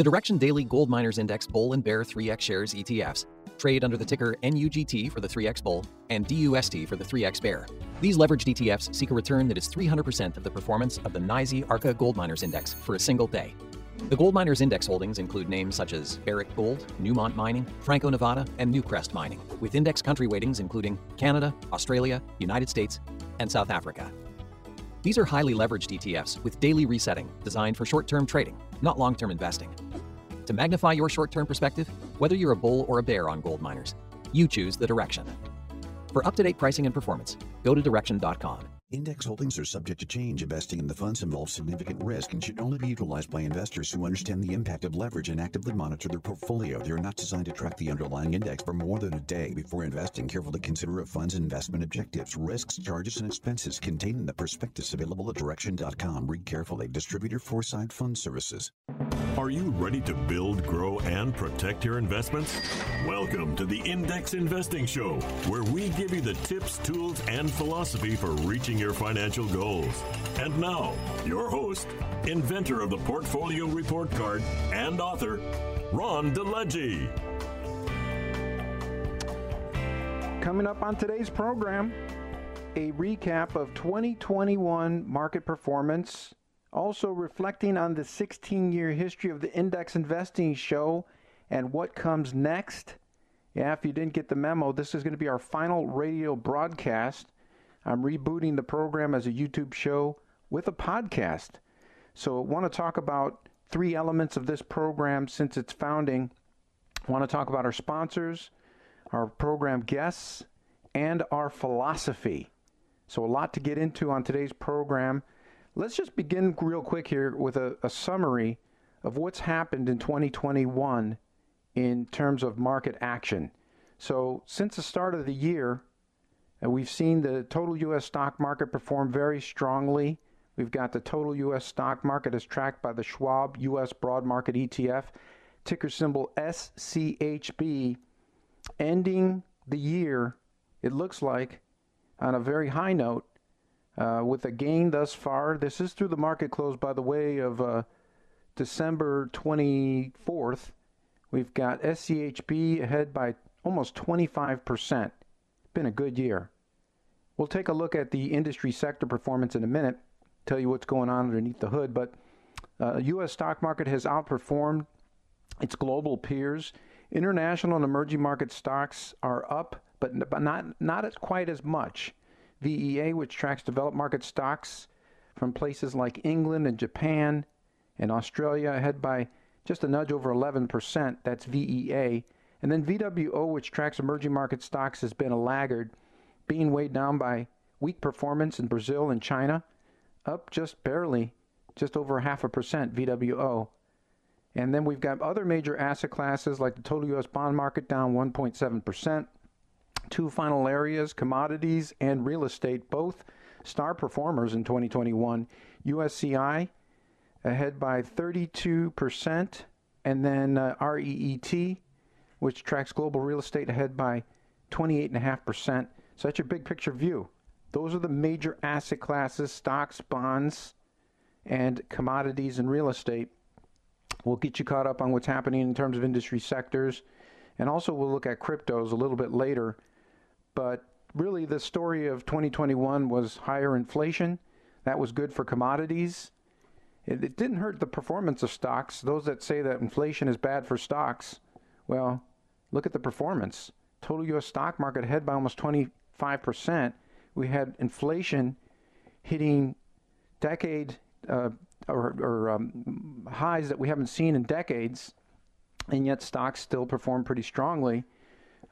The Direxion Daily Gold Miners Index Bull and Bear 3X shares ETFs trade under the ticker NUGT for the 3X Bull and DUST for the 3X Bear. These leveraged ETFs seek a return that is 300% of the performance of the NYSE Arca Gold Miners Index for a single day. The Gold Miners Index holdings include names such as Barrick Gold, Newmont Mining, Franco Nevada, and Newcrest Mining, with index country weightings including Canada, Australia, United States, and South Africa. These are highly leveraged ETFs with daily resetting designed for short term trading, not long term investing. To magnify your short term perspective, whether you're a bull or a bear on gold miners, you choose the direction. For up to date pricing and performance, go to direxion.com. Index holdings are subject to change. Investing in the funds involves significant risk and should only be utilized by investors who understand the impact of leverage and actively monitor their portfolio. They are not designed to track the underlying index for more than a day. Before investing, carefully consider a fund's investment objectives, risks, charges, and expenses contained in the prospectus available at direxion.com. Read carefully. Distributor Foreside Fund Services. Are you ready to build, grow, and protect your investments? Welcome to the Index Investing Show, where we give you the tips, tools, and philosophy for reaching your financial goals. And now, your host, inventor of the Portfolio Report Card and author, Ron DeLegge. Coming up on today's program, a recap of 2021 market performance, also reflecting on the 16 year history of the index investing show and what comes next. Yeah, if you didn't get the memo, this is going to be our final radio broadcast. I'm rebooting the program as a YouTube show with a podcast. So, I want to talk about three elements of this program since its founding. I want to talk about our sponsors, our program guests, and our philosophy. So, a lot to get into on today's program. Let's just begin real quick here with a, a summary of what's happened in 2021 in terms of market action. So, since the start of the year, uh, we've seen the total U.S. stock market perform very strongly. We've got the total U.S. stock market as tracked by the Schwab U.S. Broad Market ETF, ticker symbol SCHB, ending the year, it looks like, on a very high note uh, with a gain thus far. This is through the market close, by the way, of uh, December 24th. We've got SCHB ahead by almost 25%. Been a good year. We'll take a look at the industry sector performance in a minute, tell you what's going on underneath the hood. But uh, U.S. stock market has outperformed its global peers. International and emerging market stocks are up, but, but not not quite as much. VEA, which tracks developed market stocks from places like England and Japan and Australia, ahead by just a nudge over 11%. That's VEA. And then VWO, which tracks emerging market stocks, has been a laggard, being weighed down by weak performance in Brazil and China, up just barely, just over half a percent VWO. And then we've got other major asset classes like the total U.S. bond market down 1.7%. Two final areas, commodities and real estate, both star performers in 2021. USCI ahead by 32%, and then uh, REET which tracks global real estate ahead by 28.5%. So that's your big picture view. Those are the major asset classes stocks, bonds, and commodities and real estate. We'll get you caught up on what's happening in terms of industry sectors. And also, we'll look at cryptos a little bit later. But really, the story of 2021 was higher inflation. That was good for commodities. It, it didn't hurt the performance of stocks. Those that say that inflation is bad for stocks, well, Look at the performance. Total U.S. stock market ahead by almost 25%. We had inflation hitting decade uh, or, or um, highs that we haven't seen in decades, and yet stocks still perform pretty strongly.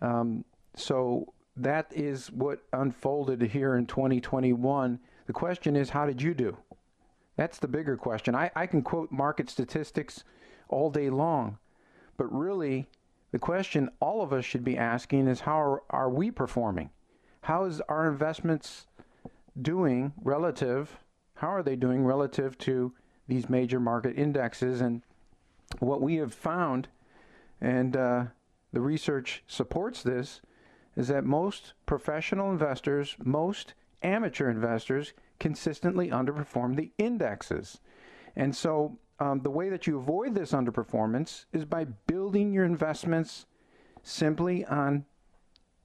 Um, so that is what unfolded here in 2021. The question is, how did you do? That's the bigger question. I, I can quote market statistics all day long, but really, the question all of us should be asking is how are, are we performing? How is our investments doing relative? How are they doing relative to these major market indexes? And what we have found, and uh, the research supports this, is that most professional investors, most amateur investors consistently underperform the indexes. And so um, the way that you avoid this underperformance is by building your investments simply on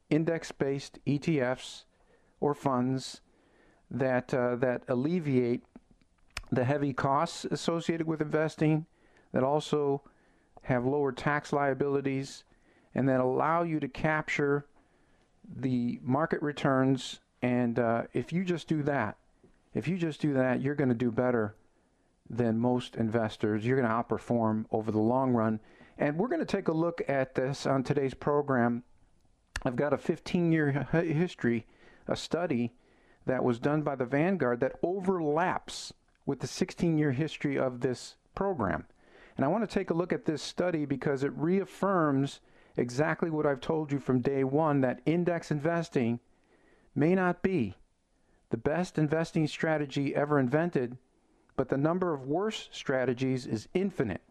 index based ETFs or funds that, uh, that alleviate the heavy costs associated with investing, that also have lower tax liabilities, and that allow you to capture the market returns. And uh, if you just do that, if you just do that, you're going to do better than most investors. You're going to outperform over the long run. And we're going to take a look at this on today's program. I've got a 15 year history, a study that was done by the Vanguard that overlaps with the 16 year history of this program. And I want to take a look at this study because it reaffirms exactly what I've told you from day one that index investing may not be the best investing strategy ever invented, but the number of worse strategies is infinite.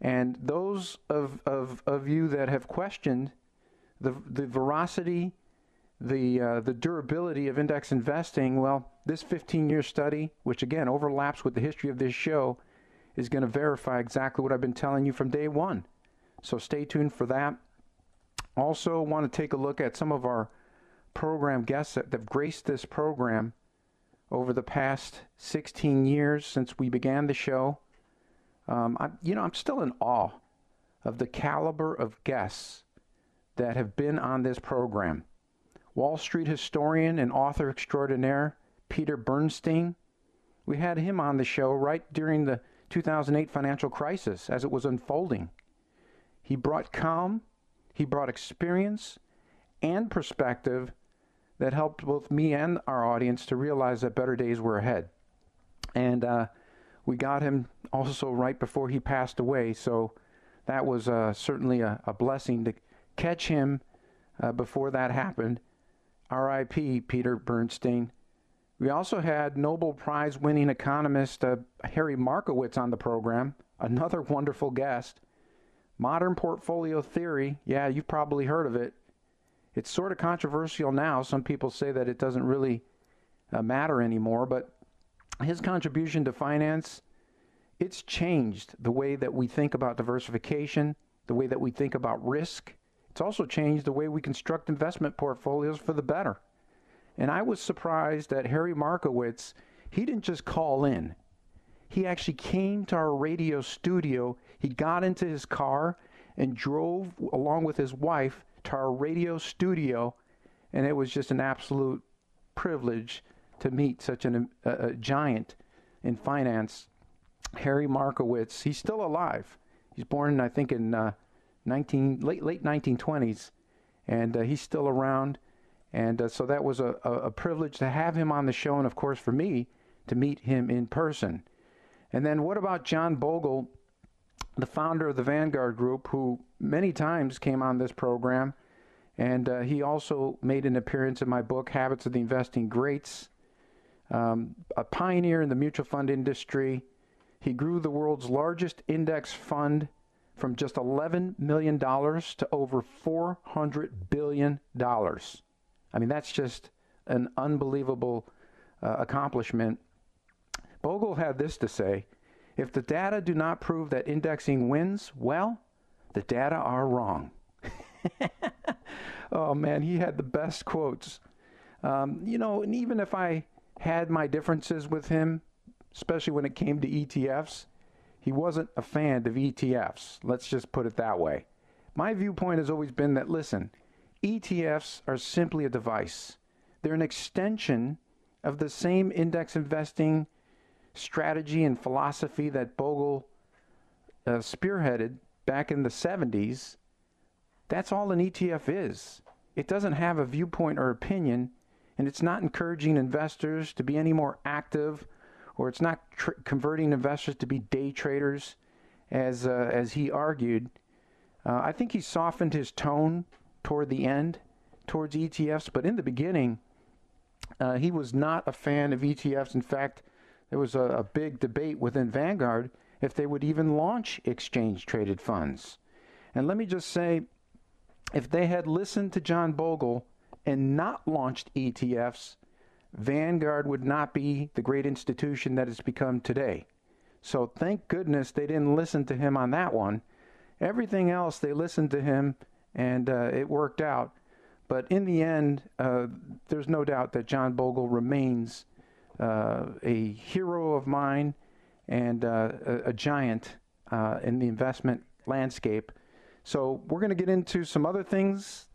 And those of, of, of you that have questioned the, the veracity, the, uh, the durability of index investing, well, this 15 year study, which again overlaps with the history of this show, is going to verify exactly what I've been telling you from day one. So stay tuned for that. Also, want to take a look at some of our program guests that have graced this program over the past 16 years since we began the show. Um, I, you know, I'm still in awe of the caliber of guests that have been on this program. Wall Street historian and author extraordinaire Peter Bernstein. We had him on the show right during the 2008 financial crisis as it was unfolding. He brought calm, he brought experience and perspective that helped both me and our audience to realize that better days were ahead. And uh, we got him also right before he passed away, so that was uh, certainly a, a, blessing to catch him uh, before that happened. R.I.P. Peter Bernstein. We also had Nobel Prize winning economist uh, Harry Markowitz on the program, another wonderful guest. Modern portfolio theory, yeah, you've probably heard of it. It's sort of controversial now. Some people say that it doesn't really uh, matter anymore, but his contribution to finance, it's changed the way that we think about diversification, the way that we think about risk. It's also changed the way we construct investment portfolios for the better. And I was surprised that Harry Markowitz, he didn't just call in. He actually came to our radio studio. He got into his car and drove along with his wife our radio studio. And it was just an absolute privilege to meet such an, a, a giant in finance, Harry Markowitz. He's still alive. He's born, I think, in uh, 19 late late 1920s, and uh, he's still around. And uh, so that was a, a, a, privilege to have him on the show, and of course for me to meet him in person. And then what about John Bogle, the founder of the Vanguard Group, who many times came on this program, and uh, he also made an appearance in my book, Habits of the Investing Greats. Um, a pioneer in the mutual fund industry. He grew the world's largest index fund from just $11 million to over $400 billion. I mean, that's just an unbelievable uh, accomplishment. Bogle had this to say If the data do not prove that indexing wins, well, the data are wrong. oh man, he had the best quotes. Um, you know, and even if I had my differences with him, especially when it came to ETFs, he wasn't a fan of ETFs. Let's just put it that way. My viewpoint has always been that listen, ETFs are simply a device. They're an extension of the same index investing strategy and philosophy that Bogle uh, spearheaded back in the 70s. That's all an ETF is. It doesn't have a viewpoint or opinion, and it's not encouraging investors to be any more active, or it's not tr- converting investors to be day traders, as uh, as he argued. Uh, I think he softened his tone toward the end towards ETFs, but in the beginning, uh, he was not a fan of ETFs. In fact, there was a, a big debate within Vanguard if they would even launch exchange traded funds. And let me just say, if they had listened to John Bogle and not launched ETFs, Vanguard would not be the great institution that it's become today. So thank goodness they didn't listen to him on that one. Everything else, they listened to him and uh, it worked out. But in the end, uh, there's no doubt that John Bogle remains uh, a hero of mine and uh, a, a, giant uh, in the investment landscape. So we're going to get into some other things.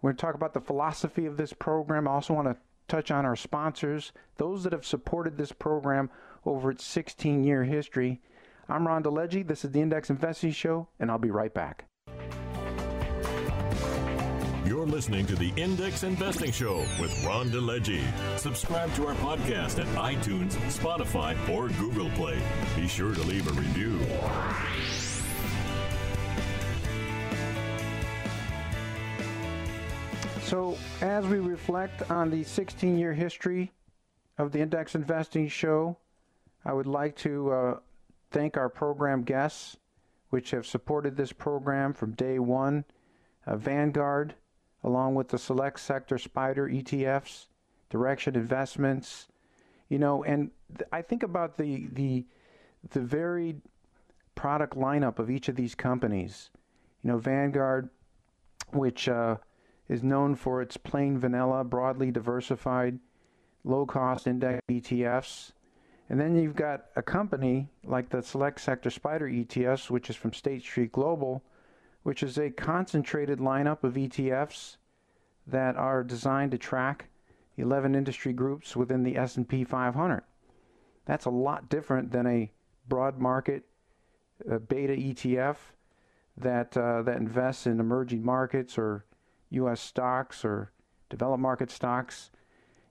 We're going to talk about the philosophy of this program. I also want to touch on our sponsors, those that have supported this program over its 16 year history. I'm Ron DeLegge. This is the Index Investing Show, and I'll be right back. You're listening to the Index Investing Show with Ron DeLegge. Subscribe to our podcast at iTunes, Spotify, or Google Play. Be sure to leave a review. So, as we reflect on the 16 year history of the Index Investing Show, I would like to uh, thank our program guests, which have supported this program from day one uh, Vanguard, along with the Select Sector SPDR ETFs, Direxion Investments, you know, and th- I think about the, the, the varied product lineup of each of these companies. You know, Vanguard, which uh, is known for its plain vanilla, broadly diversified, low cost index ETFs. And then you've got a company like the Select Sector SPDR ETFs, which is from State Street Global, which is a concentrated lineup of ETFs that are designed to track 11 industry groups within the S&P 500. That's a lot different than a broad market uh, beta ETF that uh, that invests in emerging markets or U.S. stocks or developed market stocks.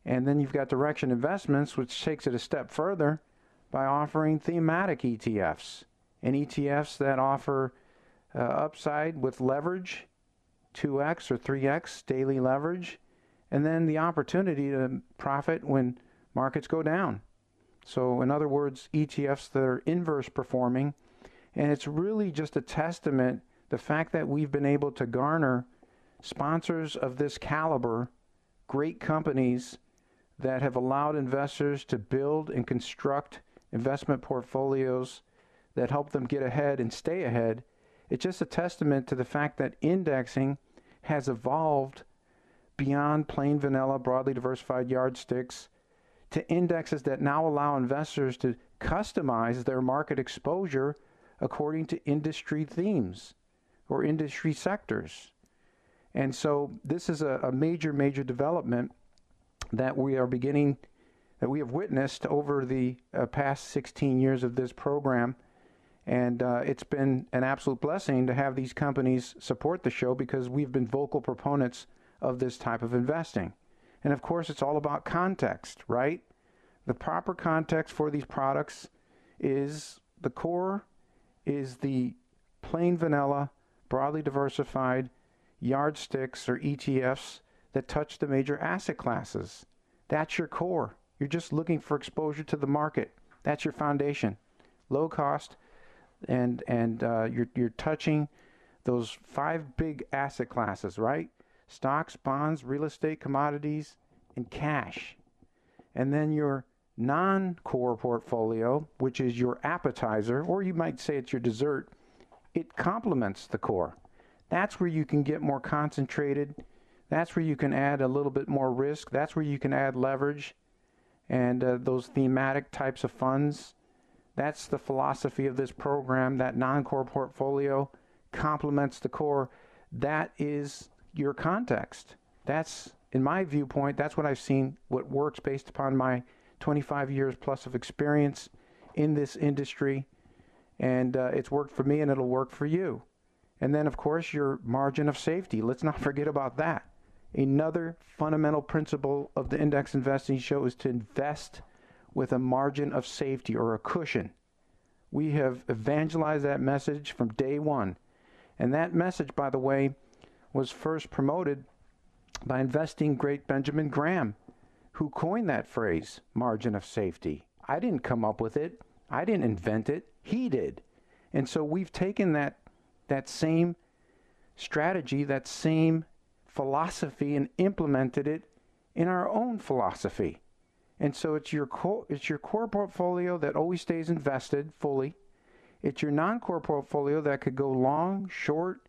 And then you've got Direxion investments, which takes it a step further by offering thematic ETFs and ETFs that offer uh, upside with leverage, 2x or 3x daily leverage, and then the opportunity to profit when markets go down. So, in other words, ETFs that are inverse performing. And it's really just a testament the fact that we've been able to garner sponsors of this caliber, great companies that have allowed investors to build and construct investment portfolios that help them get ahead and stay ahead. It's just a testament to the fact that indexing has evolved beyond plain vanilla, broadly diversified yardsticks to indexes that now allow investors to customize their market exposure according to industry themes or industry sectors. And so this is a, a major, major development that we are beginning, that we have witnessed over the uh, past 16 years of this program. And uh, it's been an absolute blessing to have these companies support the show because we've been vocal proponents of this type of investing. And of course, it's all about context, right? The proper context for these products is the core is the plain vanilla, broadly diversified yardsticks or ETFs that touch the major asset classes. That's your core. You're just looking for exposure to the market. That's your foundation. Low cost, and and uh, you're you're touching those five big asset classes, right? Stocks, bonds, real estate, commodities, and cash. And then your non-core portfolio, which is your appetizer, or you might say it's your dessert, it complements the core. That's where you can get more concentrated. That's where you can add a little bit more risk. That's where you can add leverage and uh, those thematic types of funds. That's the philosophy of this program. That non core portfolio complements the core. That is your context. That's, in my viewpoint, that's what I've seen, what works based upon my 25 years plus of experience in this industry. And uh, it's worked for me and it'll work for you. And then, of course, your margin of safety. Let's not forget about that. Another fundamental principle of the index investing show is to invest with a margin of safety or a cushion. We have evangelized that message from day one. And that message, by the way, was first promoted by investing great Benjamin Graham, who coined that phrase, margin of safety. I didn't come up with it, I didn't invent it, he did. And so we've taken that that same strategy, that same philosophy, and implemented it in our own philosophy. And so it's your core, it's your core portfolio that always stays invested fully. It's your non-core portfolio that could go long, short,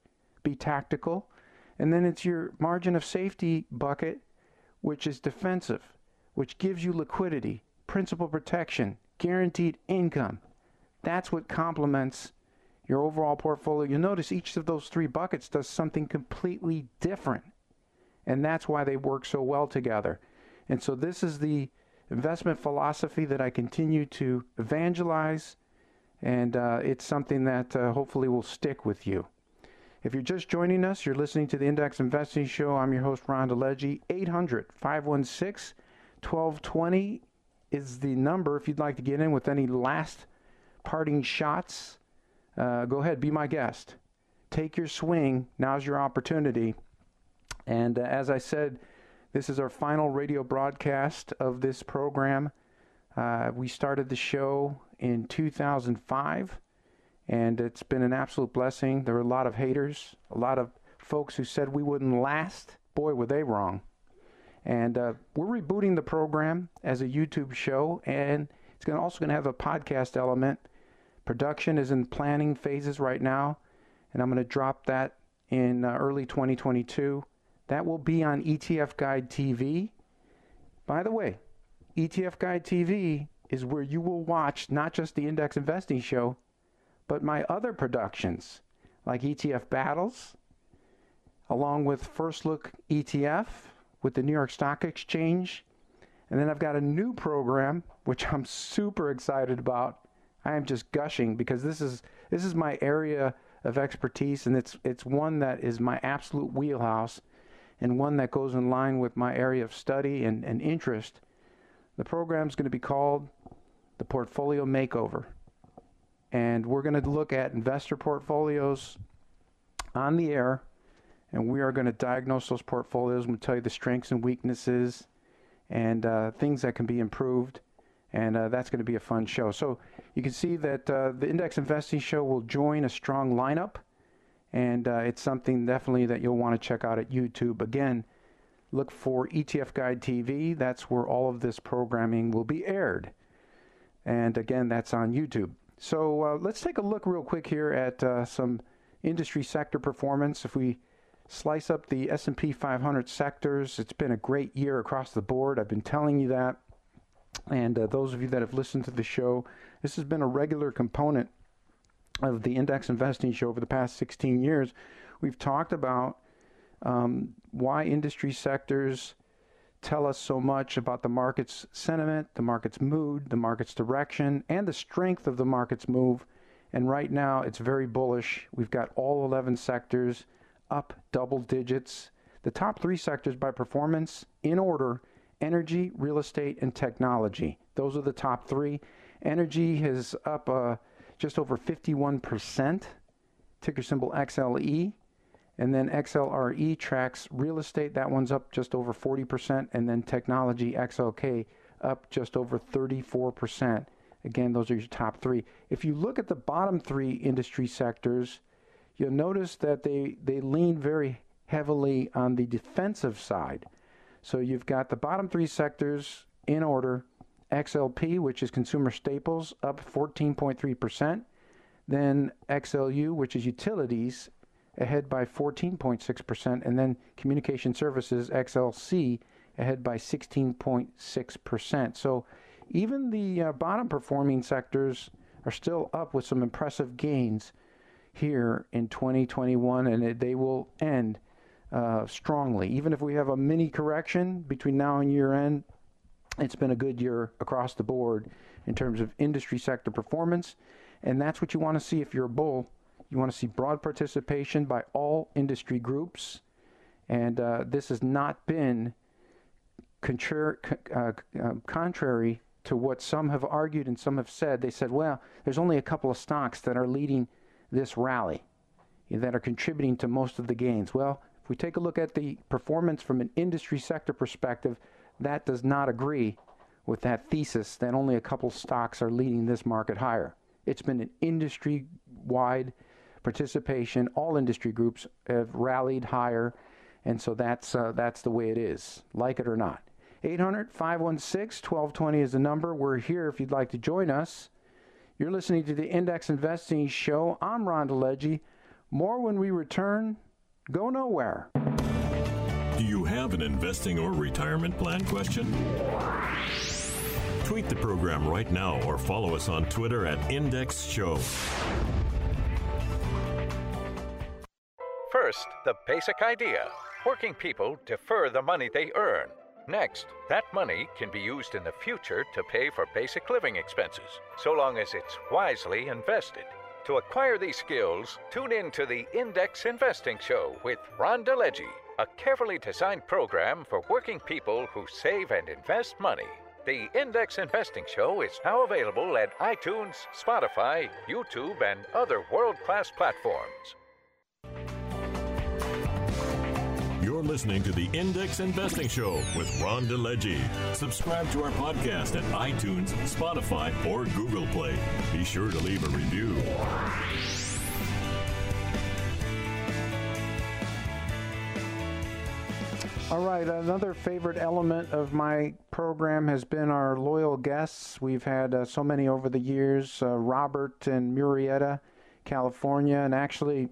be tactical. And then it's your margin of safety bucket, which is defensive, which gives you liquidity, principal protection, guaranteed income. That's what complements your overall portfolio. You'll notice each of those three buckets does something completely different. And that's why they work so well together. And so this is the investment philosophy that I continue to evangelize, and uh, it's something that uh, hopefully will stick with you. If you're just joining us, you're listening to the Index Investing Show. I'm your host, Ron DeLegge. 800 516 1220 is the number if you'd like to get in with any last parting shots. Uh, go ahead, be my guest. Take your swing. Now's your opportunity. And uh, as I said, this is our final radio broadcast of this program. Uh, we started the show in 2005, and it's been an absolute blessing. There were a lot of haters, a lot of folks who said we wouldn't last. Boy, were they wrong. And uh, we're rebooting the program as a YouTube show, and it's gonna, also going to have a podcast element. Production is in planning phases right now, and I'm going to drop that in uh, early 2022. That will be on ETF Guide TV. By the way, ETF Guide TV is where you will watch not just the index investing show, but my other productions like ETF Battles, along with First Look ETF with the New York Stock Exchange. And then I've got a new program which I'm super excited about. I am just gushing because this is this is my area of expertise and it's it's one that is my absolute wheelhouse and one that goes in line with my area of study and, and interest. The program is going to be called the Portfolio Makeover. And we're going to look at investor portfolios on the air, and we are going to diagnose those portfolios. We'll tell you the strengths and weaknesses and uh, things that can be improved. And uh, that's going to be a fun show. So you can see that uh, the Index Investing Show will join a strong lineup and uh, it's something definitely that you'll want to check out at YouTube. Again, look for ETF Guide TV. That's where all of this programming will be aired. And again, that's on YouTube. So uh, let's take a look real quick here at uh, some industry sector performance. If we slice up the S&P 500 sectors, it's been a great year across the board. I've been telling you that. And uh, those of you that have listened to the show, this has been a regular component of the index investing show over the past 16 years, we've talked about um, why industry sectors tell us so much about the market's sentiment, the market's mood, the market's direction, and the strength of the market's move. And right now, it's very bullish. We've got all 11 sectors up double digits. The top three sectors by performance, in order energy, real estate, and technology. Those are the top three. Energy is up. Uh, just over 51%, ticker symbol XLE. And then XLRE tracks real estate, that one's up just over 40%. And then technology, XLK, up just over 34%. Again, those are your top three. If you look at the bottom three industry sectors, you'll notice that they, they lean very heavily on the defensive side. So you've got the bottom three sectors in order XLP, which is consumer staples, up 14.3%. Then XLU, which is utilities, ahead by 14.6%. And then communication services, XLC, ahead by 16.6%. So even the uh, bottom performing sectors are still up with some impressive gains here in 2021, and they will end uh, strongly. Even if we have a mini correction between now and year end, it's been a good year across the board in terms of industry sector performance, and that's what you want to see if you're a bull. You want to see broad participation by all industry groups, and uh, this has not been contra- uh, uh, contrary to what some have argued and some have said. They said, well, there's only a couple of stocks that are leading this rally, that are contributing to most of the gains. Well, we take a look at the performance from an industry sector perspective, that does not agree with that thesis that only a couple stocks are leading this market higher. It's been an industry wide participation. All industry groups have rallied higher, and so that's, uh, that's the way it is, like it or not. 800 516 1220 is the number. We're here if you'd like to join us. You're listening to the Index Investing Show. I'm Ron DeLegge. More when we return. Go nowhere. Do you have an investing or retirement plan question? Tweet the program right now or follow us on Twitter at Index Show. First, the basic idea working people defer the money they earn. Next, that money can be used in the future to pay for basic living expenses, so long as it's wisely invested. To acquire these skills, tune in to the Index Investing Show with Ron DeLegge, a carefully designed program for working people who save and invest money. The Index Investing Show is now available at iTunes, Spotify, YouTube, and other world class platforms. You're listening to the Index Investing Show with Ron DeLegge. Subscribe to our podcast at iTunes, Spotify, or Google Play. Be sure to leave a review. All right, another favorite element of my program has been our loyal guests. We've had uh, so many over the years uh, Robert in Murrieta, California, and actually,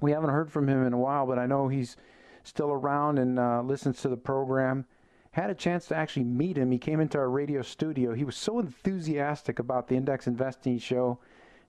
we haven't heard from him in a while, but I know he's still around and uh, listens to the program. Had a chance to actually meet him. He came into our radio studio. He was so enthusiastic about the Index Investing Show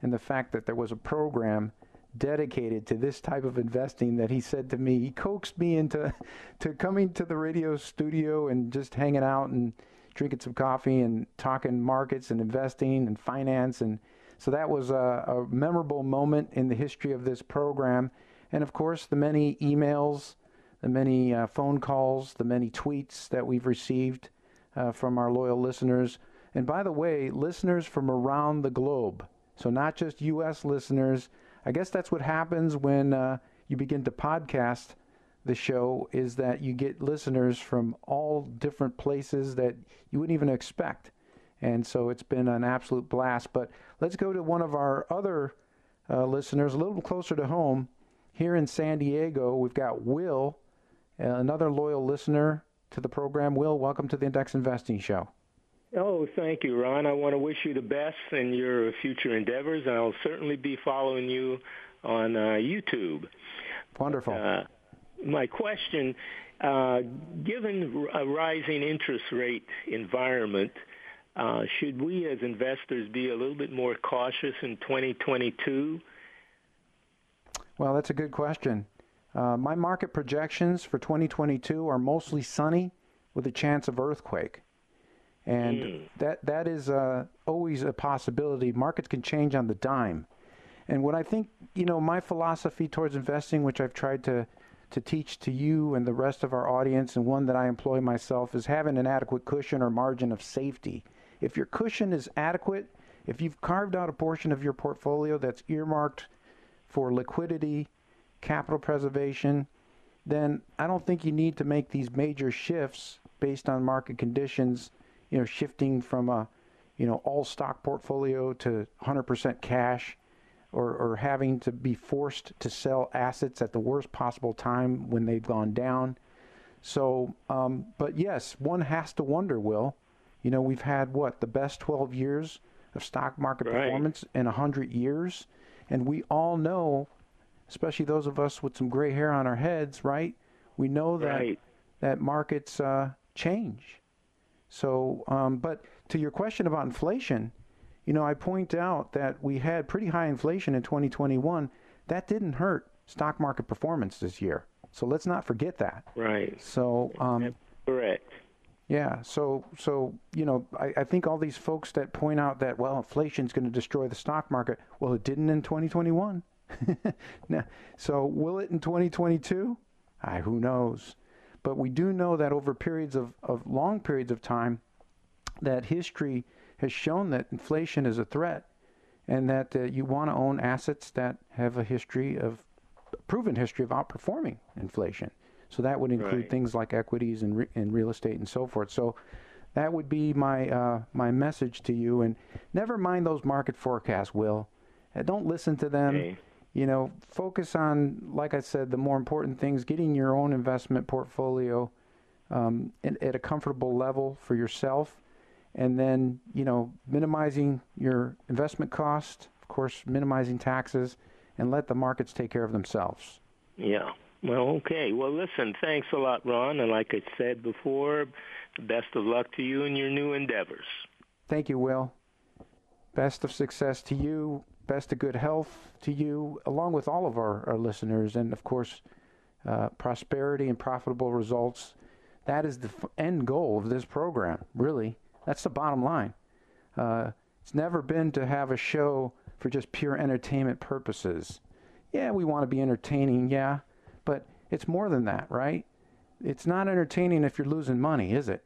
and the fact that there was a program dedicated to this type of investing that he said to me he coaxed me into to coming to the radio studio and just hanging out and drinking some coffee and talking markets and investing and finance and so that was a, a memorable moment in the history of this program and of course the many emails the many uh, phone calls the many tweets that we've received uh, from our loyal listeners and by the way listeners from around the globe so not just us listeners I guess that's what happens when uh, you begin to podcast the show is that you get listeners from all different places that you wouldn't even expect. And so it's been an absolute blast. But let's go to one of our other uh, listeners a little closer to home. Here in San Diego, we've got Will, another loyal listener to the program. Will, welcome to the Index Investing Show. Oh, thank you, Ron. I want to wish you the best in your future endeavors, and I'll certainly be following you on uh, YouTube. Wonderful. Uh, my question, uh, given a rising interest rate environment, uh, should we as investors be a little bit more cautious in 2022? Well, that's a good question. Uh, my market projections for 2022 are mostly sunny with a chance of earthquake and mm. that that is uh, always a possibility. Markets can change on the dime, and what I think you know my philosophy towards investing, which I've tried to to teach to you and the rest of our audience, and one that I employ myself, is having an adequate cushion or margin of safety. If your cushion is adequate, if you've carved out a portion of your portfolio that's earmarked for liquidity, capital preservation, then I don't think you need to make these major shifts based on market conditions you know, shifting from a, you know, all stock portfolio to 100% cash, or, or having to be forced to sell assets at the worst possible time when they've gone down. So, um, but yes, one has to wonder, Will. You know, we've had what the best 12 years of stock market right. performance in 100 years, and we all know, especially those of us with some gray hair on our heads, right? We know that right. that markets uh, change so, um, but to your question about inflation, you know, I point out that we had pretty high inflation in 2021. That didn't hurt stock market performance this year. So let's not forget that. Right. So, um, correct. Yeah. So, so you know, I, I think all these folks that point out that well, inflation is going to destroy the stock market. Well, it didn't in 2021. now, so will it in 2022? I, who knows? But we do know that over periods of, of long periods of time, that history has shown that inflation is a threat and that uh, you want to own assets that have a history of proven history of outperforming inflation. So that would include right. things like equities and, re- and real estate and so forth. So that would be my uh, my message to you. And never mind those market forecasts, Will. Uh, don't listen to them. Okay you know, focus on, like I said, the more important things, getting your own investment portfolio um, in, at a comfortable level for yourself, and then you know minimizing your investment cost, of course, minimizing taxes, and let the markets take care of themselves. Yeah. Well, okay. Well, listen, thanks a lot, Ron. And like I said before, best of luck to you in your new endeavors. Thank you, Will. Best of success to you. Best of good health to you, along with all of our, our listeners. And of course, uh, prosperity and profitable results. That is the f- end goal of this program, really. That's the bottom line. Uh, it's never been to have a show for just pure entertainment purposes. Yeah, we want to be entertaining, yeah, but it's more than that, right? It's not entertaining if you're losing money, is it?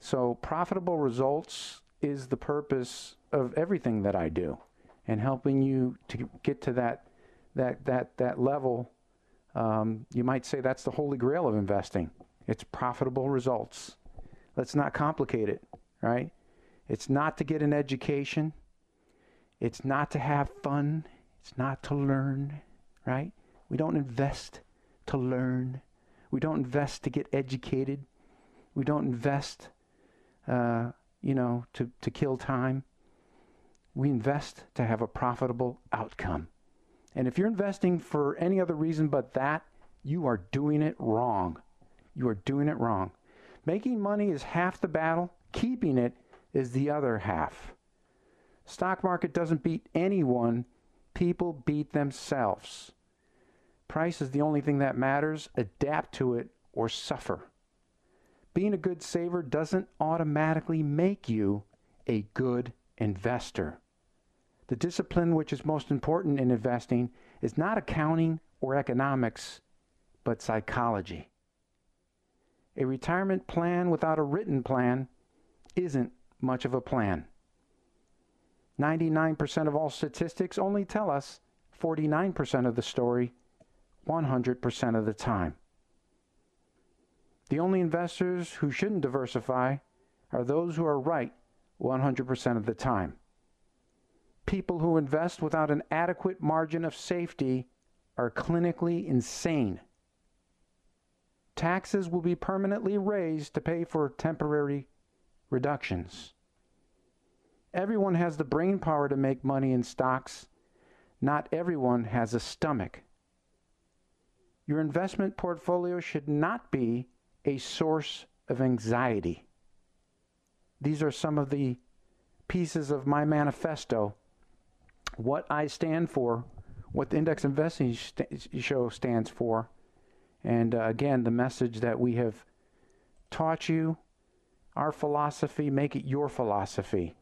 So, profitable results is the purpose of everything that I do and helping you to get to that that that that level um, you might say that's the holy grail of investing. It's profitable results. Let's not complicate it right? It's not to get an education. It's not to have fun. It's not to learn right? We don't invest to learn. We don't invest to get educated. We don't invest uh, you know to, to kill time we invest to have a profitable outcome. And if you're investing for any other reason but that, you are doing it wrong. You are doing it wrong. Making money is half the battle, keeping it is the other half. Stock market doesn't beat anyone, people beat themselves. Price is the only thing that matters. Adapt to it or suffer. Being a good saver doesn't automatically make you a good investor. The discipline which is most important in investing is not accounting or economics, but psychology. A retirement plan without a written plan isn't much of a plan. 99% of all statistics only tell us 49% of the story 100% of the time. The only investors who shouldn't diversify are those who are right 100% of the time people who invest without an adequate margin of safety are clinically insane. Taxes will be permanently raised to pay for temporary reductions. Everyone has the brain power to make money in stocks. Not everyone has a stomach. Your investment portfolio should not be a source of anxiety. These are some of the pieces of my manifesto what I stand for, what the Index Investing st- Show stands for, and uh, again, the message that we have taught you, our philosophy, make it your philosophy.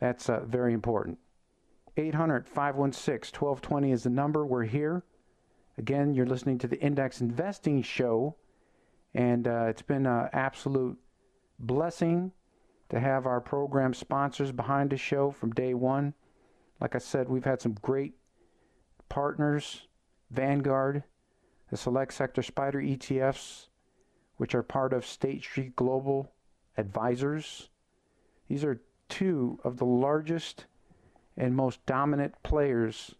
That's uh, very important. 800 516 1220 is the number. We're here. Again, you're listening to the Index Investing Show, and uh, it's been an absolute blessing to have our program sponsors behind the show from day one. Like I said, we've had some great partners Vanguard, the Select Sector SPDR ETFs, which are part of State Street Global Advisors. These are two of the largest and most dominant players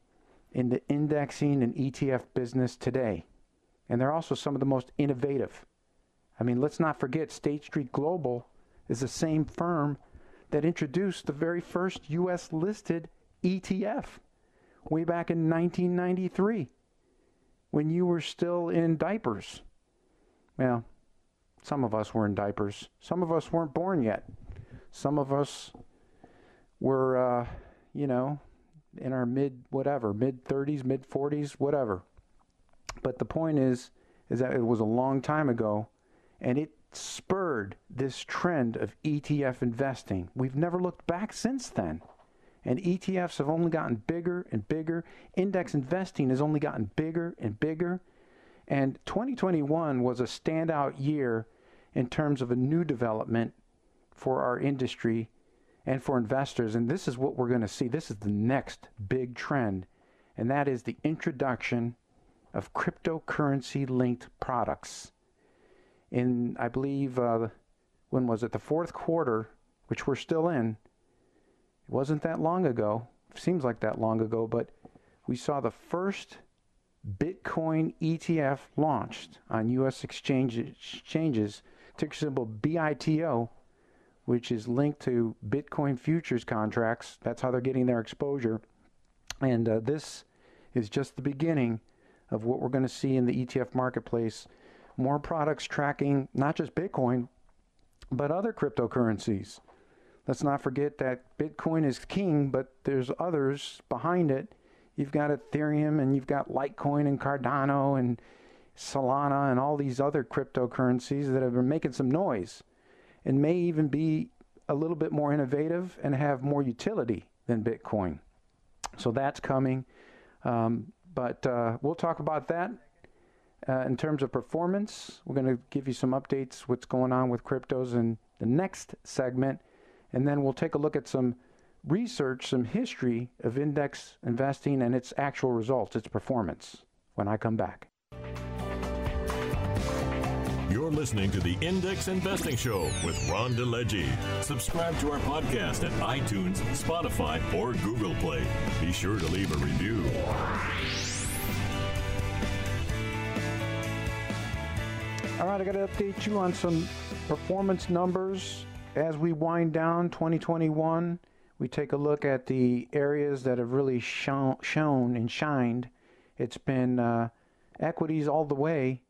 in the indexing and ETF business today. And they're also some of the most innovative. I mean, let's not forget State Street Global is the same firm that introduced the very first U.S. listed ETF way back in 1993 when you were still in diapers. Well, some of us were in diapers. Some of us weren't born yet. Some of us were, uh, you know, in our mid whatever, mid 30s, mid 40s, whatever. But the point is, is that it was a long time ago, and it spurred this trend of ETF investing. We've never looked back since then. And ETFs have only gotten bigger and bigger. Index investing has only gotten bigger and bigger. And 2021 was a standout year in terms of a new development for our industry and for investors. And this is what we're going to see. This is the next big trend, and that is the introduction of cryptocurrency linked products. In, I believe, uh, when was it? The fourth quarter, which we're still in, it wasn't that long ago. Seems like that long ago, but we saw the first Bitcoin ETF launched on U.S. exchanges ticker symbol BITO, which is linked to Bitcoin futures contracts. That's how they're getting their exposure. And uh, this is just the beginning of what we're going to see in the ETF marketplace. More products tracking not just Bitcoin, but other cryptocurrencies. Let's not forget that Bitcoin is king, but there's others behind it. You've got Ethereum and you've got Litecoin and Cardano and Solana and all these other cryptocurrencies that have been making some noise and may even be a little bit more innovative and have more utility than Bitcoin. So that's coming. Um, but uh, we'll talk about that uh, in terms of performance. We're going to give you some updates, what's going on with cryptos in the next segment. And then we'll take a look at some research, some history of index investing and its actual results, its performance, when I come back. You're listening to the Index Investing Show with Ron DeLegge. Subscribe to our podcast at iTunes, Spotify, or Google Play. Be sure to leave a review. All right, I got to update you on some performance numbers as we wind down 2021. We take a look at the areas that have really shown, shown and shined. It's been uh, equities all the way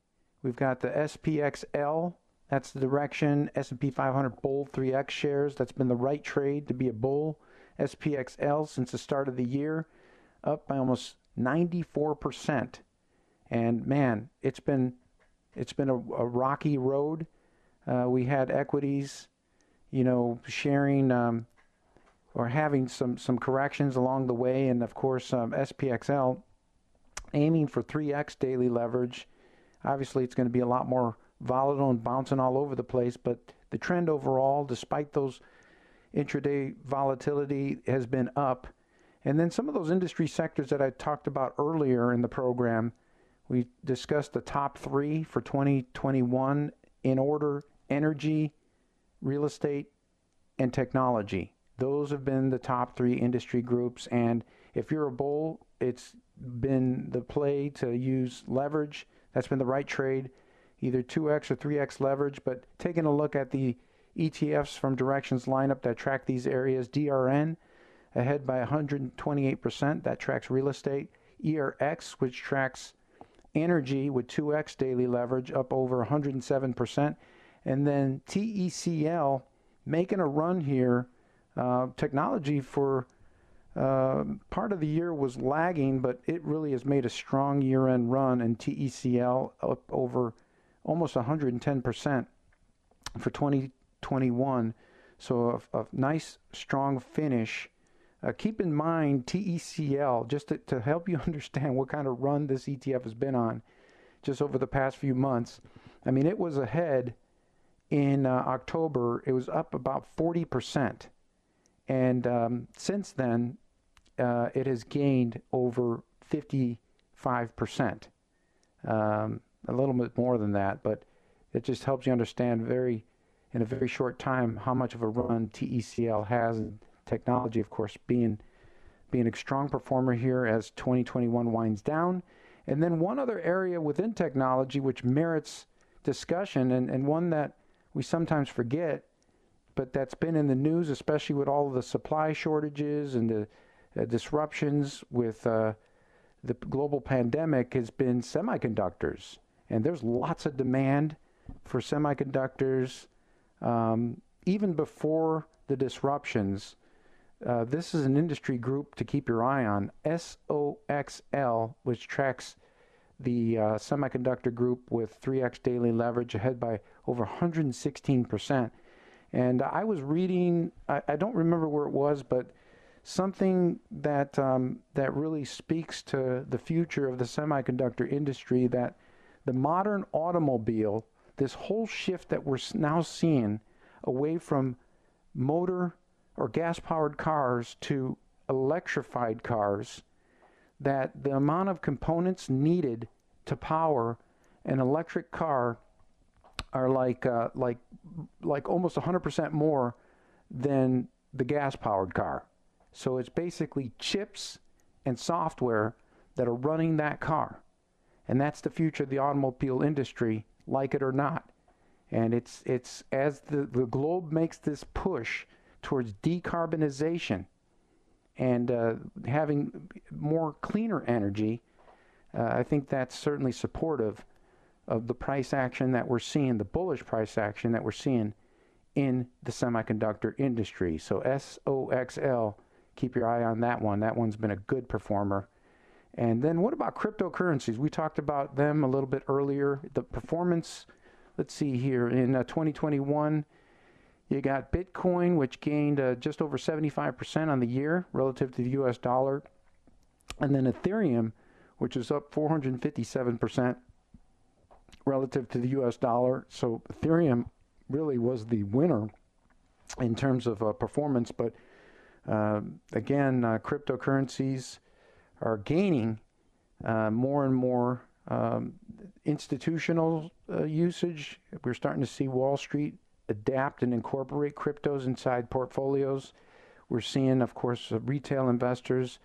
We've got the SPXL. That's the Direxion. S&P 500 bull 3x shares. That's been the right trade to be a bull. SPXL since the start of the year, up by almost 94%. And man, it's been it's been a, a rocky road. Uh, we had equities, you know, sharing um, or having some some corrections along the way, and of course um, SPXL aiming for 3x daily leverage Obviously, it's going to be a lot more volatile and bouncing all over the place, but the trend overall, despite those intraday volatility, has been up. And then some of those industry sectors that I talked about earlier in the program, we discussed the top three for 2021 in order energy, real estate, and technology. Those have been the top three industry groups. And if you're a bull, it's been the play to use leverage that's been the right trade, either 2x or 3x leverage. But taking a look at the ETFs from Direxion's lineup that track these areas, DRN ahead by 128%. That tracks real estate. ERX, which tracks energy with 2x daily leverage, up over 107%. And then TECL making a run here. Uh, technology for uh, part of the year was lagging, but it really has made a strong year-end run, and TECL up over almost 110% for 2021. So a, a nice, strong finish. Uh, keep in mind TECL, just to, to help you understand what kind of run this ETF has been on just over the past few months. I mean, it was ahead in uh, October, it was up about 40%. And um, since then, uh, it has gained over 55%. Um, a little bit more than that, but it just helps you understand very, in a very short time, how much of a run TECL has. And technology, of course, being being a strong performer here as 2021 winds down. And then one other area within technology which merits discussion and, and one that we sometimes forget, but that's been in the news, especially with all the supply shortages and the uh, disruptions with uh, the global pandemic has been semiconductors. And there's lots of demand for semiconductors um, even before the disruptions. Uh, this is an industry group to keep your eye on. SOXL, which tracks the uh, semiconductor group with 3x daily leverage ahead by over 116%. And I was reading, I, I don't remember where it was, but something that um, that really speaks to the future of the semiconductor industry. That the modern automobile, this whole shift that we're now seeing away from motor or gas-powered cars to electrified cars, that the amount of components needed to power an electric car are like uh, like like almost 100% more than the gas-powered car. So it's basically chips and software that are running that car. And that's the future of the automobile industry, like it or not. And it's, it's as the, the globe makes this push towards decarbonization and uh, having more cleaner energy, uh, I think that's certainly supportive of the price action that we're seeing, the bullish price action that we're seeing in the semiconductor industry. So SOXL, keep your eye on that one. That one's been a good performer. And then what about cryptocurrencies? We talked about them a little bit earlier. The performance, let's see here, in uh, 2021, you got Bitcoin, which gained uh, just over 75% on the year relative to the US dollar. And then Ethereum, which is up 457% relative to the US dollar. So Ethereum really was the winner in terms of uh, performance. But uh, again, uh, cryptocurrencies are gaining uh, more and more um, institutional uh, usage. We're starting to see Wall Street adapt and incorporate cryptos inside portfolios. We're seeing, of course, retail investors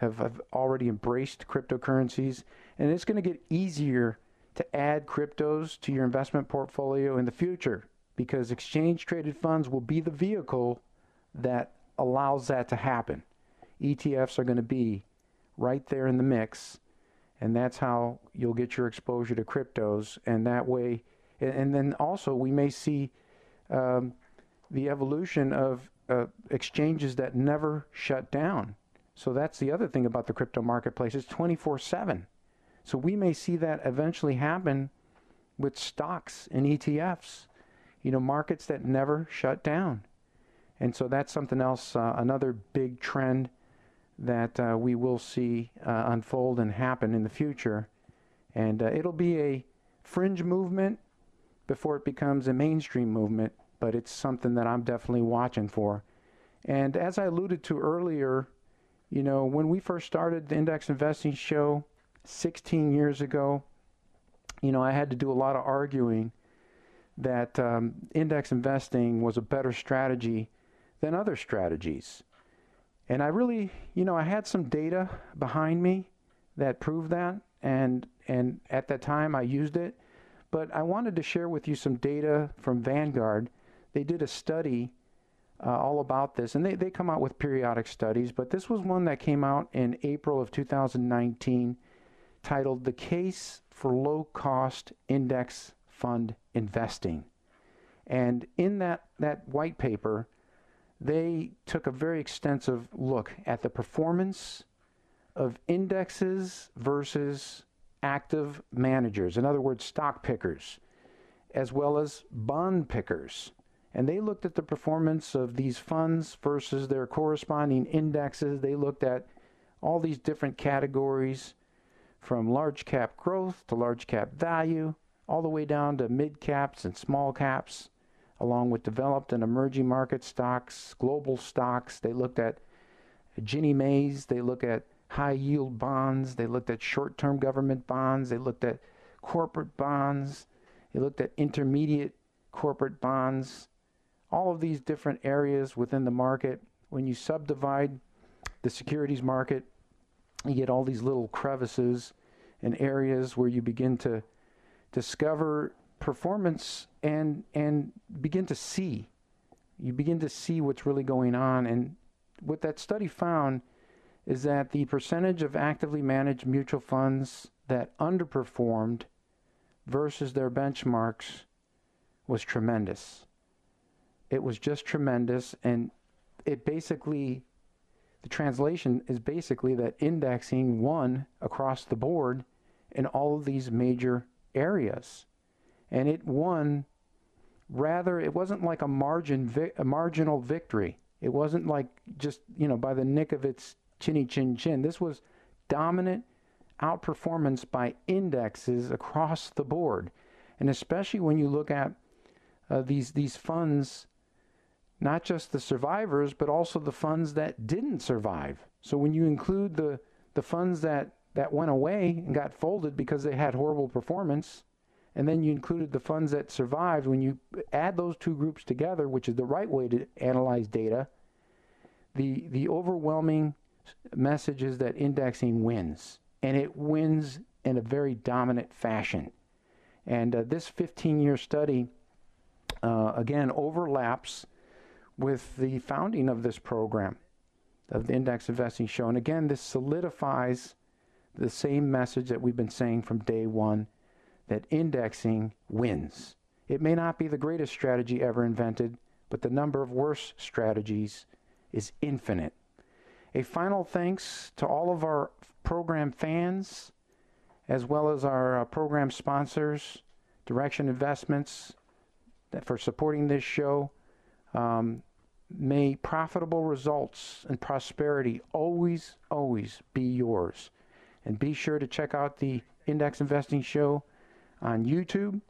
have, have already embraced cryptocurrencies, and it's going to get easier to add cryptos to your investment portfolio in the future because exchange traded funds will be the vehicle that allows that to happen. ETFs are going to be right there in the mix, and that's how you'll get your exposure to cryptos. And that way, and then also we may see um, the evolution of uh, exchanges that never shut down. So that's the other thing about the crypto marketplace. It's 24 7. So we may see that eventually happen with stocks and ETFs, you know, markets that never shut down. And so that's something else, uh, another big trend that uh, we will see uh, unfold and happen in the future. And uh, it'll be a fringe movement before it becomes a mainstream movement but it's something that I'm definitely watching for. And as I alluded to earlier, you know, when we first started the index investing show 16 years ago, you know, I had to do a lot of arguing that um, index investing was a better strategy than other strategies. And I really, you know, I had some data behind me that proved that, and and at that time I used it. But I wanted to share with you some data from Vanguard they did a study uh, all about this, and they, they come out with periodic studies, but this was one that came out in April of 2019 titled The Case for Low Cost Index Fund Investing. And in that, that white paper, they took a very extensive look at the performance of indexes versus active managers, in other words, stock pickers, as well as bond pickers and they looked at the performance of these funds versus their corresponding indexes. They looked at all these different categories from large cap growth to large cap value, all the way down to mid caps and small caps, along with developed and emerging market stocks, global stocks. They looked at Ginnie Maes, they looked at high yield bonds, they looked at short term government bonds, they looked at corporate bonds, they looked at intermediate corporate bonds, all of these different areas within the market. When you subdivide the securities market, you get all these little crevices and areas where you begin to discover performance and and begin to see. You begin to see what's really going on. And what that study found is that the percentage of actively managed mutual funds that underperformed versus their benchmarks was tremendous it was just tremendous. And it basically, the translation is basically that indexing won across the board in all of these major areas. And it won rather, it wasn't like a margin, a marginal victory. It wasn't like just, you know, by the nick of its chinny chin chin. This was dominant outperformance by indexes across the board. And especially when you look at uh, these these funds not just the survivors, but also the funds that didn't survive. So when you include the, the funds that, that went away and got folded because they had horrible performance, and then you included the funds that survived, when you add those two groups together, which is the right way to analyze data, the, the overwhelming message is that indexing wins. And it wins in a very dominant fashion. And uh, this 15 year study uh, again, overlaps with the founding of this program, of the Index Investing Show. And again, this solidifies the same message that we've been saying from day one that indexing wins. It may not be the greatest strategy ever invented, but the number of worse strategies is infinite. A final thanks to all of our program fans, as well as our uh, program sponsors, Direxion Investments, for supporting this show. Um, may profitable results and prosperity always, always be yours. And be sure to check out the Index Investing Show on YouTube,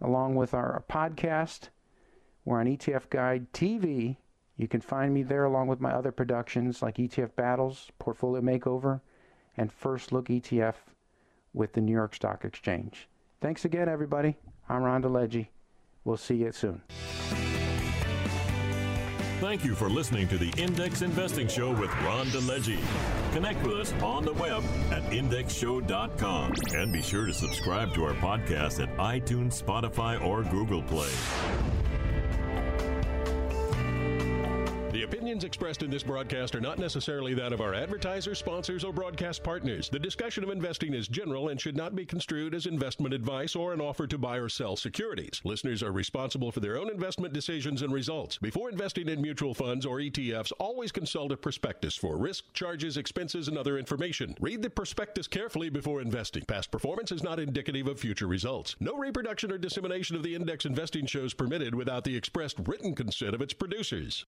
along with our podcast. We're on ETF Guide TV. You can find me there along with my other productions like ETF Battles, Portfolio Makeover, and First Look ETF with the New York Stock Exchange. Thanks again, everybody. I'm Ron DeLegge. We'll see you soon. Thank you for listening to the Index Investing Show with Ron DeLegge. Connect with us on the web at indexshow.com and be sure to subscribe to our podcast at iTunes, Spotify, or Google Play. Opinions expressed in this broadcast are not necessarily that of our advertisers, sponsors, or broadcast partners. The discussion of investing is general and should not be construed as investment advice or an offer to buy or sell securities. Listeners are responsible for their own investment decisions and results. Before investing in mutual funds or ETFs, always consult a prospectus for risk, charges, expenses, and other information. Read the prospectus carefully before investing. Past performance is not indicative of future results. No reproduction or dissemination of the index investing shows permitted without the expressed written consent of its producers.